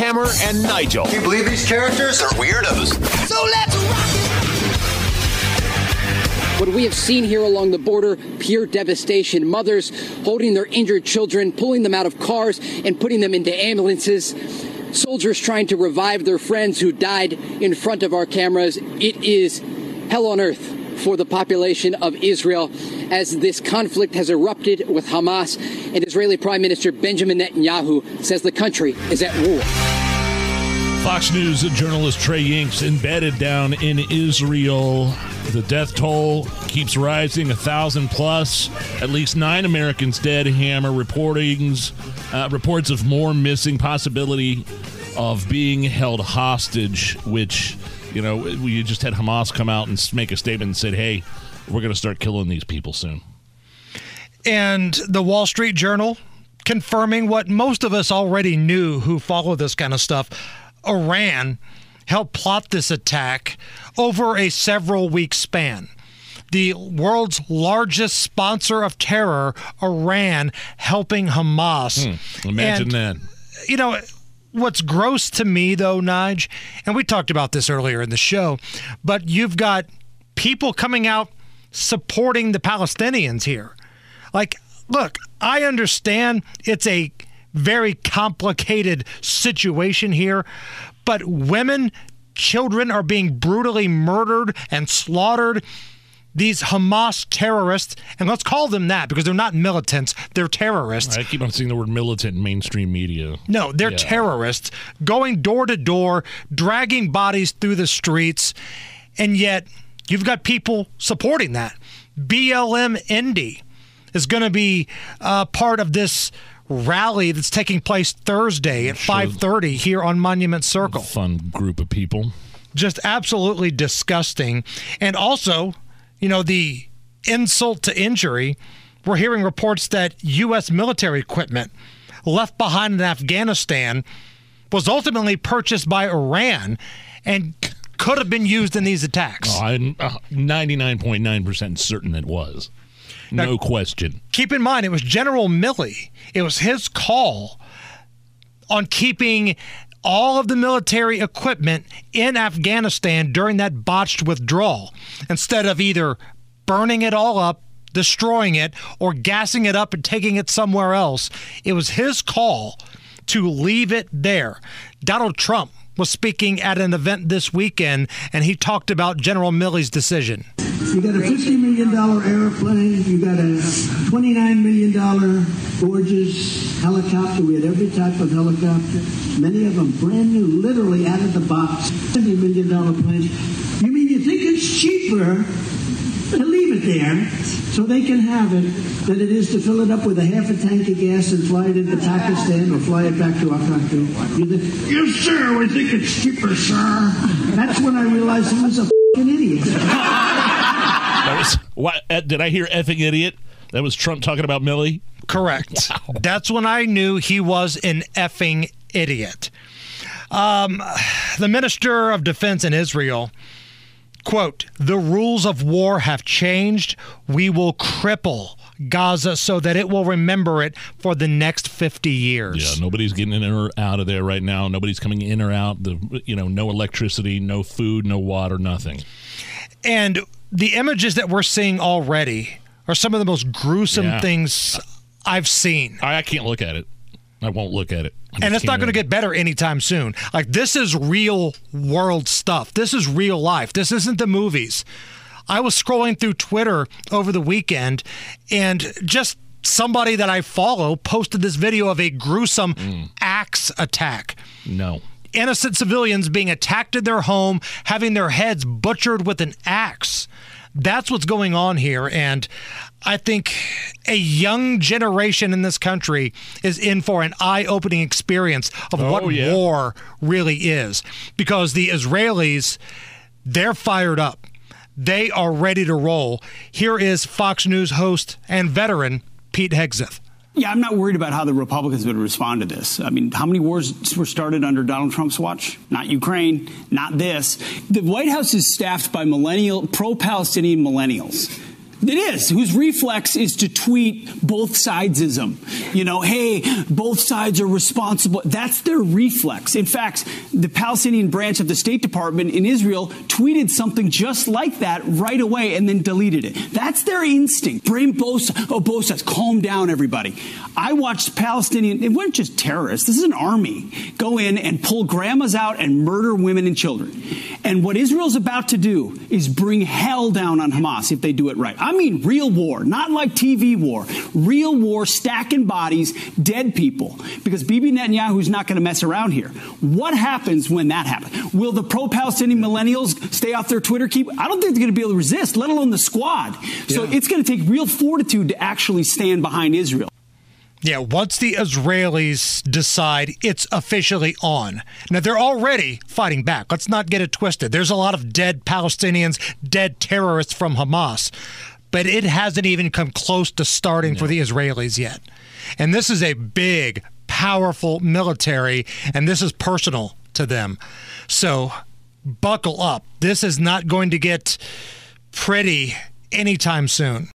Hammer and Nigel. Do you believe these characters are weirdos? So let's rock What we have seen here along the border, pure devastation. Mothers holding their injured children, pulling them out of cars and putting them into ambulances. Soldiers trying to revive their friends who died in front of our cameras. It is hell on earth for the population of Israel as this conflict has erupted with Hamas. And Israeli Prime Minister Benjamin Netanyahu says the country is at war. Fox News journalist Trey Yingst embedded down in Israel. The death toll keeps rising, a thousand plus. At least nine Americans dead. Hammer reportings, uh, reports of more missing. Possibility of being held hostage, which you know we just had Hamas come out and make a statement and said, "Hey, we're going to start killing these people soon." And the Wall Street Journal confirming what most of us already knew who follow this kind of stuff. Iran helped plot this attack over a several week span. The world's largest sponsor of terror, Iran, helping Hamas. Hmm, imagine And, that. You know, what's gross to me, though, Nige, and we talked about this earlier in the show, but you've got people coming out supporting the Palestinians here. Like, look, I understand it's a very complicated situation here, but women, children are being brutally murdered and slaughtered. These Hamas terrorists, and let's call them that because they're not militants, they're terrorists. I keep on seeing the word militant in mainstream media. No, they're Yeah. terrorists going door to door, dragging bodies through the streets, and yet you've got people supporting that. BLM Indy is going to be uh, part of this rally that's taking place Thursday at 5:30 here on Monument Circle. Fun group of people. Just absolutely disgusting. And also, you know, the insult to injury, we're hearing reports that U.S. military equipment left behind in Afghanistan was ultimately purchased by Iran and could have been used in these attacks. Oh, I'm uh, 99.9% certain it was. No question. Keep in mind, it was General Milley. It was his call on keeping all of the military equipment in Afghanistan during that botched withdrawal instead of either burning it all up, destroying it, or gassing it up and taking it somewhere else. It was his call to leave it there. Donald Trump was speaking at an event this weekend and he talked about General Milley's decision. You got a $50 million airplane. You got a $29 million gorgeous helicopter. We had every type of helicopter. Many of them brand new, literally out of the box. $70 million planes. You mean you think it's cheaper it there so they can have it than it is to fill it up with a half a tank of gas and fly it into Pakistan or fly it back to our country? You think, yes, sir, we think it's cheaper, sir. That's when I realized he was a f***ing idiot. That was what? uh, Did I hear effing idiot? That was Trump talking about Milley. Correct. That's when I knew he was an effing idiot. Um, the Minister of Defense in Israel, quote, the rules of war have changed. We will cripple Gaza so that it will remember it for the next 50 years. Yeah, nobody's getting in or out of there right now. Nobody's coming in or out. The you know, no electricity, no food, no water, nothing. And the images that we're seeing already are some of the most gruesome Yeah. things I've seen. I, I can't look at it. I won't look at it. I and it's not going to get better anytime soon. Like this is real world stuff. This is real life. This isn't the movies. I was scrolling through Twitter over the weekend and just somebody that I follow posted this video of a gruesome Mm. axe attack. No. Innocent civilians being attacked in their home, having their heads butchered with an axe. That's what's going on here. And I think a young generation in this country is in for an eye opening experience of Oh, what yeah. war really is. Because the Israelis, they're fired up. They are ready to roll. Here is Fox News host and veteran Pete Hegseth. Yeah, I'm not worried about how the Republicans would respond to this. I mean, how many wars were started under Donald Trump's watch? Not Ukraine, not this. The White House is staffed by millennial, pro Palestinian millennials. It is, whose reflex is to tweet both sidesism. You know, hey, both sides are responsible. That's their reflex. In fact, the Palestinian branch of the State Department in Israel tweeted something just like that right away and then deleted it. That's their instinct. Blame both, oh, both sides. Calm down, everybody. I watched Palestinian, it weren't just terrorists, this is an army, go in and pull grandmas out and murder women and children. And what Israel's about to do is bring hell down on Hamas if they do it right. Mean real war, not like TV war. Real war, stacking bodies, dead people. Because Bibi Netanyahu's not going to mess around here. What happens when that happens? Will the pro-Palestinian millennials stay off their Twitter keep? I don't think they're going to be able to resist, let alone the squad. So it's going to take real fortitude to actually stand behind Israel. Yeah, once the Israelis decide it's officially on. Now, they're already fighting back. Let's not get it twisted. There's a lot of dead Palestinians, dead terrorists from Hamas, but it hasn't even come close to starting for the Israelis yet. And this is a big, powerful military, and this is personal to them. So, buckle up. This is not going to get pretty anytime soon.